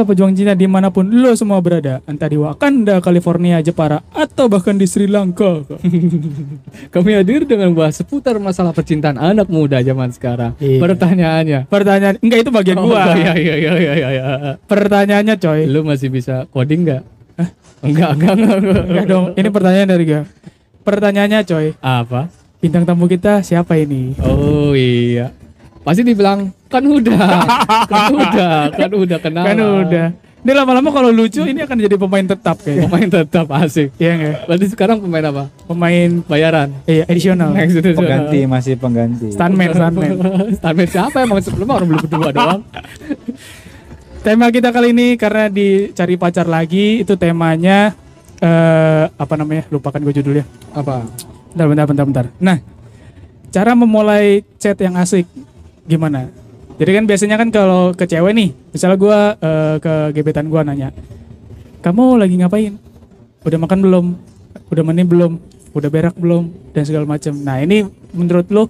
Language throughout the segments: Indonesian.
Itulah pejuang cinta di mana pun lo semua berada, entah di Wakanda, California, Jepara, atau bahkan di Sri Lanka. Kami hadir dengan bahas seputar masalah percintaan anak muda zaman sekarang. Iya. Pertanyaannya. Pertanyaan, enggak itu bagian Oh, gua. iya iya iya iya iya. Pertanyaannya coy. Lu masih bisa coding nggak? Enggak, enggak, enggak, enggak. Enggak dong, ini pertanyaan dari gua. Pertanyaannya coy, Apa? bintang tamu kita siapa ini? Oh iya. Pasti dibilang kan udah, kan udah, kan udah kenal. Kan udah. Ini lama-lama kalau lucu ini akan jadi pemain tetap kayaknya. Pemain tetap asik. Iya enggak? Berarti sekarang pemain apa? Pemain Bayaran. iya additional. Next Pengganti masih pengganti. Stuntman, stuntman. Stuntman siapa emang sebelumnya orang belum berdua doang. Tema kita kali ini karena dicari pacar lagi itu temanya eh apa namanya? Lupakan gue judulnya. Apa? Bentar, bentar, bentar, bentar. Nah, cara memulai chat yang asik gimana? Jadi kan biasanya kan kalau ke cewek nih, misalnya gue eh, ke gebetan gue nanya, kamu lagi ngapain? Udah makan belum? Udah mandi belum? Udah berak belum? Dan segala macam. Nah ini menurut lo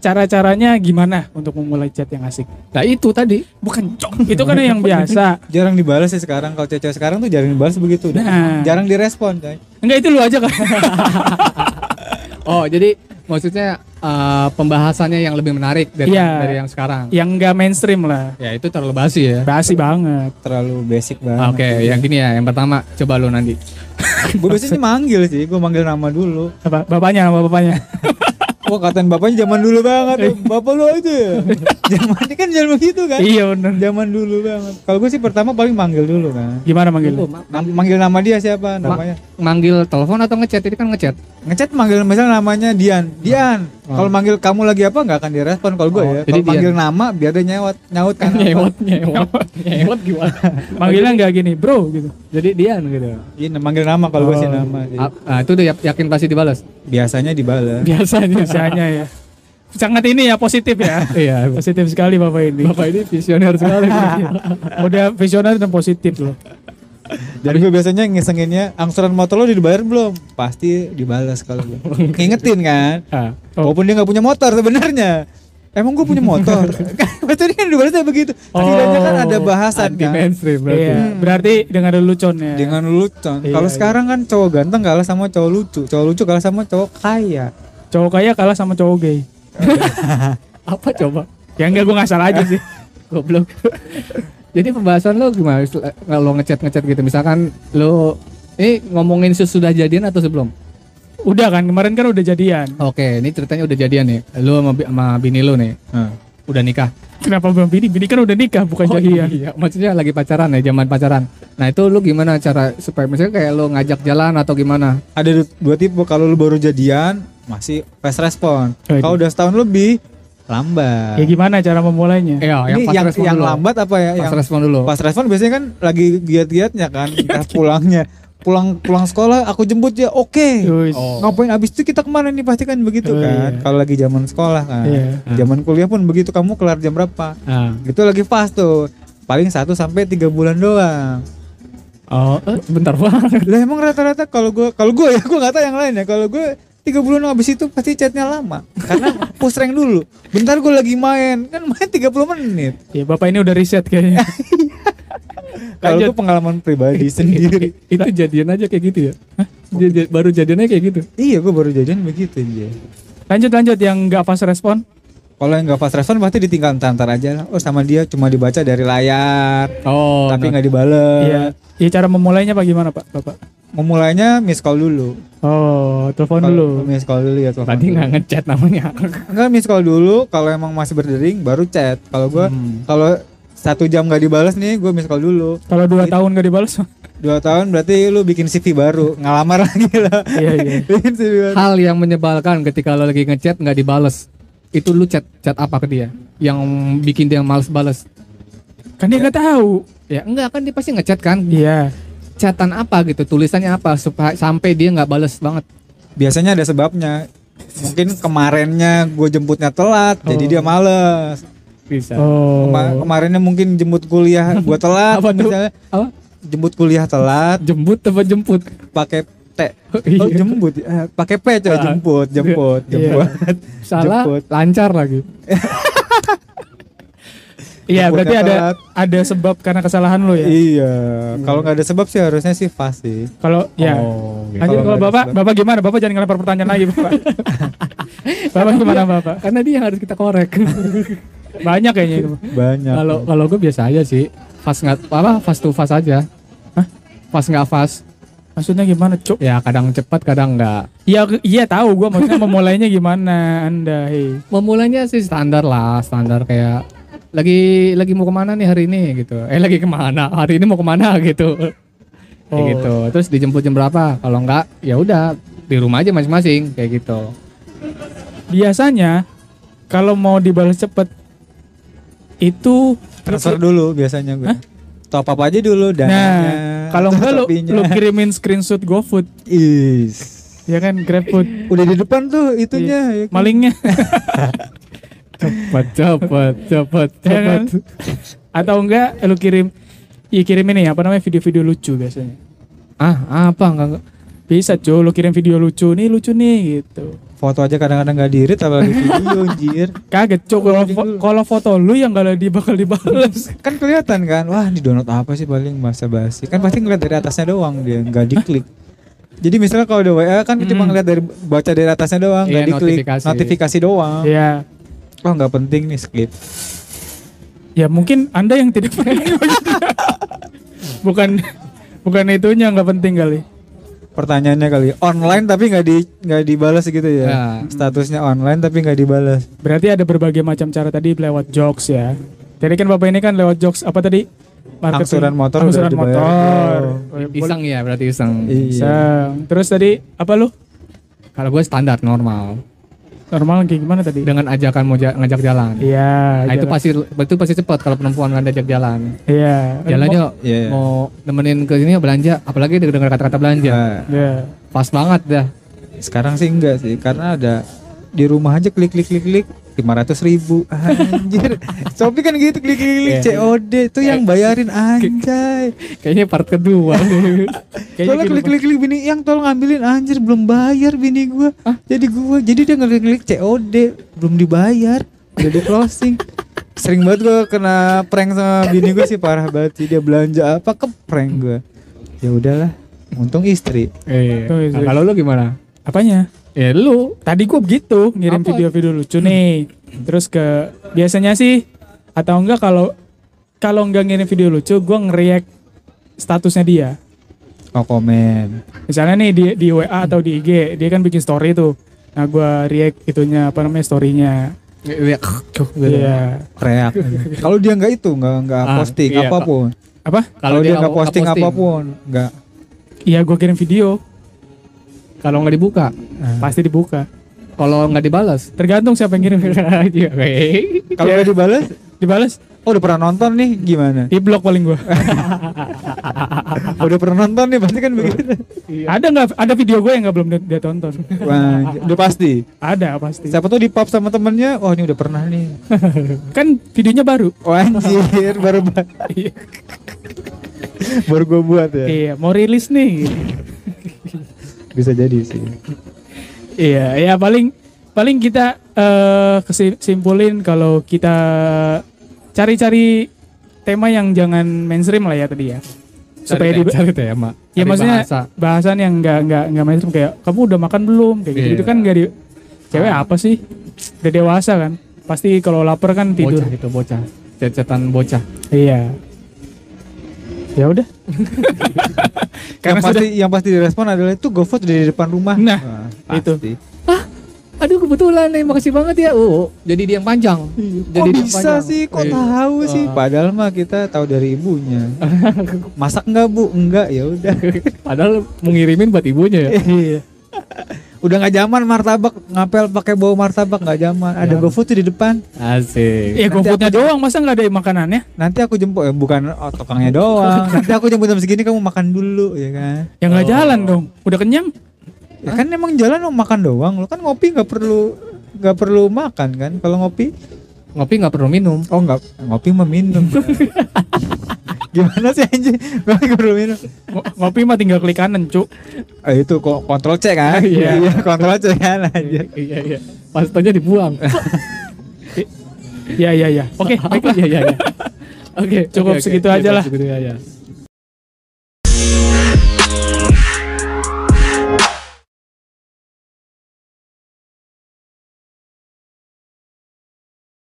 cara-caranya gimana untuk memulai chat yang asik? Nah itu tadi. Bukan cok, itu kan yang biasa. Jarang dibalas sih sekarang. Kalau cewek sekarang tuh jarang dibalas begitu. Nah. Jarang direspon, coy. Enggak itu lu aja kan? Oh jadi maksudnya eh, pembahasannya yang lebih menarik dari, Iya. dari yang sekarang. yang enggak mainstream lah. Ya itu terlalu basi ya. Basi banget. Terlalu basic Oke, banget. yang gini ya. Yang pertama coba lu nanti. Gue biasanya manggil sih. Gue manggil nama dulu. Apa bapaknya nama bapaknya? Wah katain bapaknya zaman dulu banget. Bapak lu aja ya. Zaman ini kan jangan begitu kan. iya bener. Zaman dulu banget. Kalau gue sih pertama paling manggil dulu kan. Gimana manggil? lu? Nam- manggil nama dia siapa namanya? Manggil telepon atau ngechat? Ini kan ngechat. Ngechat manggil misalnya namanya Dian. Dian. Kalau manggil kamu lagi apa nggak akan direspon kalau gue Oh, ya. jadi Kalau manggil Dian. nama biar dia nyaut nyaut kan. nyewot, nyewot, nyewot gimana? Manggilnya enggak gini, bro gitu. Jadi Dian gitu. Iya manggil nama kalau gue sih Oh. nama. sih. Ah, ah, itu udah ya- yakin pasti dibalas. Biasanya dibalas. Biasanya. Biasanya ya. Sangat ini ya positif ya. Iya. positif sekali bapak ini. Bapak ini visioner sekali. Udah visioner dan positif loh. Jadi gue biasanya ngisenginnya angsuran motor lo dibayar belum? Pasti dibalas kalau gue. Ngingetin kan. Ah, Oh. Walaupun dia nggak punya motor sebenarnya. Emang gue punya motor. Betul kan dibalasnya begitu. Setidaknya kan ada bahasan anti kan. mainstream berarti. Iya, berarti dengan ada luconnya. Dengan lucu. Iya, Kalau iya. sekarang kan cowok ganteng kalah sama cowok lucu. Cowok lucu kalah sama cowok kaya. Cowok kaya kalah sama cowok gay. Apa coba? Ya enggak gue ngasal aja sih. Goblok. Jadi pembahasan lo gimana Setelah- kalau ngechat ngechat gitu misalkan lo ini ngomongin sesudah jadian atau sebelum? Udah kan kemarin kan udah jadian. Oke, ini ceritanya udah jadian nih. Lo sama, sama bini lo nih Nah. udah nikah. Kenapa belum bini? Bini kan udah nikah bukan Oh, jadian. Iya, maksudnya lagi pacaran ya, zaman pacaran. Nah, itu lu gimana cara supaya misalnya kayak lo ngajak jalan atau gimana? Ada du- dua tipe. Kalau lu baru jadian masih fast respon. Waduh. Kalau udah setahun lebih lambat. Ya gimana cara memulainya? Iya, yang Ini pas yang respon yang dulu. lambat apa ya? Yang respon dulu. pas respon biasanya kan lagi giat-giatnya kan, entah pulangnya. Pulang pulang sekolah aku jemput ya, oke. Wis. Oh. Ngapain abis itu kita ke mana nih pasti kan begitu Oh, kan. iya. Kalau lagi zaman sekolah kan, Iya. zaman kuliah pun begitu kamu kelar jam berapa? Ah. Itu lagi fast tuh. Paling 1 sampai tiga bulan doang. Oh, eh, bentar banget. Lah emang rata-rata kalau gue kalau gue ya gue nggak tahu yang lain ya. Kalau gue tiga bulan habis itu pasti chatnya lama karena push rank dulu. Bentar gue lagi main kan main 30 menit. Ya bapak ini udah riset kayaknya. Kalau gue pengalaman pribadi sendiri. itu jadian aja kayak gitu ya? Hah? Dia- baru jadiannya kayak gitu. iya gue baru jadian begitu aja. lanjut lanjut yang nggak fast respon. Kalau yang nggak fast respon pasti ditinggal antar aja lah. Oh sama dia cuma dibaca dari layar, Oh, tapi nah. nggak dibales. Iya. Iya cara memulainya pak gimana pak bapak? Memulainya miss call dulu. Oh telepon dulu. Miss call dulu ya telepon tadi dulu. nggak ngechat namanya. Enggak miss call dulu. Kalau emang masih berdering baru chat. Kalau gue Hmm. kalau satu jam nggak dibales nih gue miss call dulu. Kalau dua tahun gak dibalas? Dua tahun berarti lu bikin CV baru, ngalamar lagi lah. Iya iya. bikin CV baru. Hal yang menyebalkan ketika lo lagi ngechat nggak dibales. Itu lu chat chat apa ke dia? Yang bikin dia males bales. Kan dia nggak tahu. Ya enggak kan dia pasti ngechat kan. Iya. Chatan apa gitu, tulisannya apa supaya sampai dia nggak bales banget. Biasanya ada sebabnya. Mungkin kemarinnya gue jemputnya telat, jadi Oh. dia males. Bisa. Oh. Kema- kemarinnya mungkin jemput kuliah gue telat, Apa misalnya Apa? jemput kuliah telat, Jemput apa jemput? pakai T. Iya. Oh jemput, eh, pakai P coy, Ah. jemput, jemput, Iya. jemput. Salah, Jemput. lancar lagi. Iya, berarti ada telat. ada sebab karena kesalahan lo ya. Iya, kalau nggak ada sebab sih harusnya sih fast sih. Kalau ya. Oh, gitu. Lanjut Kalau Bapak, sebab. Bapak gimana? Bapak jangan ngelempar pertanyaan lagi, Bapak. bapak gimana, Bapak? Karena dia yang harus kita korek. Banyak kayaknya itu. Banyak. Kalau kalau gue biasa aja sih. Fast nggak apa fast to fast aja. Hah? Fast nggak fast. Maksudnya gimana, Cuk? Ya kadang cepat kadang enggak. Iya, iya tahu gua maksudnya memulainya gimana Anda, hei. Memulainya sih standar lah, standar kayak lagi lagi mau ke mana nih hari ini gitu. Eh lagi ke mana? Hari ini mau ke mana gitu. Kayak Oh. gitu. Terus dijemput jam berapa? Kalau enggak ya udah di rumah aja masing-masing kayak gitu. Biasanya kalau mau dibalas cepet itu transfer dulu biasanya gue. Top up aja dulu dananya. Nah, kalau enggak lu, lu kirimin screenshot GoFood, Is. ya kan GrabFood, Udah di depan tuh itunya. ya kan? malingnya. Cepet cepet cepet Ya kan? Atau enggak lu kirim ya kirim ini apa namanya video-video lucu biasanya. Ah apa enggak enggak. Bisa cuy, lu kirim video lucu nih, lucu nih gitu. Foto aja kadang-kadang nggak dirit apalagi video anjir. Kaget cuy kalau fo- kalau foto lu yang gak di bakal dibalas. Kan kelihatan kan. Wah, di download apa sih paling masa basi. Kan pasti ngeliat dari atasnya doang dia, nggak diklik. Jadi misalnya kalau udah WA kan cuma Hmm. ngeliat dari baca dari atasnya doang, Iya, nggak diklik notifikasi. notifikasi doang. Iya. Oh nggak penting nih skip. Ya mungkin Anda yang tidak penting bukan bukan itunya nggak penting kali. Pertanyaannya kali online tapi nggak di nggak dibalas gitu ya. Ya. Statusnya online tapi nggak dibalas. Berarti ada berbagai macam cara tadi lewat jokes ya. Jadi kan Bapak ini kan lewat jokes apa tadi? Angsuran motor Angsuran motor. Iseng ya berarti iseng. Iya. Iseng. Terus tadi apa lu? Kalau gue standar normal Normal kayak gimana tadi? dengan ajakan mau ja- ngajak jalan. Iya. Nah itu pasti itu pasti cepat kalau perempuan kan diajak jalan. Iya. Jalan Mau- yuk, Iya. mau nemenin ke sini belanja, apalagi dengar kata-kata belanja. Nah, Iya. Pas banget dah. sekarang sih enggak sih karena ada di rumah aja klik klik klik klik lima ratus ribu. Anjir. Shopee kan gitu klik klik klik Iya. COD itu yang bayarin anjay. Kayaknya part kedua. Kayaknya soalnya klik klik klik bini yang tolong ngambilin anjir belum bayar bini gua. Jadi gua jadi dia ngeklik klik COD belum dibayar udah di closing. Sering banget gua kena prank sama bini gua sih parah banget sih. Dia belanja apa ke prank gua. Ya udahlah untung istri. Eh, Tuh, nah, kalau lu gimana? Apanya? Ya lu Tadi gua begitu ngirim video-video lucu nih. Terus ke biasanya sih atau enggak kalau kalau enggak ngirim video lucu, gua nge-react statusnya dia. oh komen Misalnya nih di di WA atau di IG, dia kan bikin story tuh. Nah, gua react itunya apa namanya story-nya. lihat Iya. reak kalau dia nggak itu nggak nggak Ah, posting iya, apa pun Apa? kalau dia nggak nggak posting, apa pun nggak Iya, gua kirim video, kalau nggak dibuka, pasti dibuka. kalau nggak dibalas, Tergantung siapa yang ngirim. Iya, oke. kalau nggak dibalas Dibalas, oh udah pernah nonton nih gimana di blok paling gua. udah pernah nonton nih pasti kan begitu ada nggak? Ada video gue yang nggak belum dia, dia tonton. Wah, udah pasti ada pasti. siapa tuh di pub sama temennya oh ini udah pernah nih Kan videonya baru. oh, anjir baru ba- Iya. baru gue buat ya Iya, mau rilis nih. Bisa jadi sih iya, ya paling paling kita eh kesimpulin kalau kita cari-cari tema yang jangan mainstream lah ya tadi ya. Supaya di cari tema. ya Cari maksudnya bahasa. bahasan yang enggak enggak enggak mainstream kayak kamu udah makan belum kayak gitu, Iya. itu kan enggak di cewek apa sih? Udah dewasa kan. Pasti kalau lapar kan tidur. bocah itu bocah. Cecetan bocah. Iya. Ya udah. yang pasti yang pasti direspon adalah itu GoFood di depan rumah Nah, Wah, itu. pasti. Aduh kebetulan nih, makasih banget ya. Oh, jadi dia yang panjang. Kok Jadi dia yang bisa panjang. sih? Kok Iya. tahu sih? Ah. Padahal mah kita tahu dari ibunya. Masak nggak bu? Enggak ya udah. Padahal mau ngirimin buat ibunya ya. Iya. Udah nggak zaman martabak ngapel pakai bau martabak nggak zaman. Ada Ya. GoFood di depan. Asik. ya GoFoodnya doang masa nggak ada makanannya? Nanti aku jemput eh, bukan oh, tukangnya doang. Nanti aku jemput jam segini kamu makan dulu ya kan. Ya nggak Oh. jalan dong. Udah kenyang? Ya kan emang jalan mau makan doang. Lo kan ngopi nggak perlu nggak perlu makan kan? Kalau ngopi Ngopi nggak perlu minum. oh nggak ngopi mah minum. Gimana sih anjing? Ngopi nggak perlu minum. Ngo- Ngopi mah tinggal klik kanan, Cuk. Ah, itu kok kontrol C kan? Iya. kontrol C kan aja. Iya iya. Pastanya dibuang. Ya ya ya. Oke, baiklah. Iya iya iya. Oke, Cukup oke, oke. segitu aja Cukup lah. Segitu aja.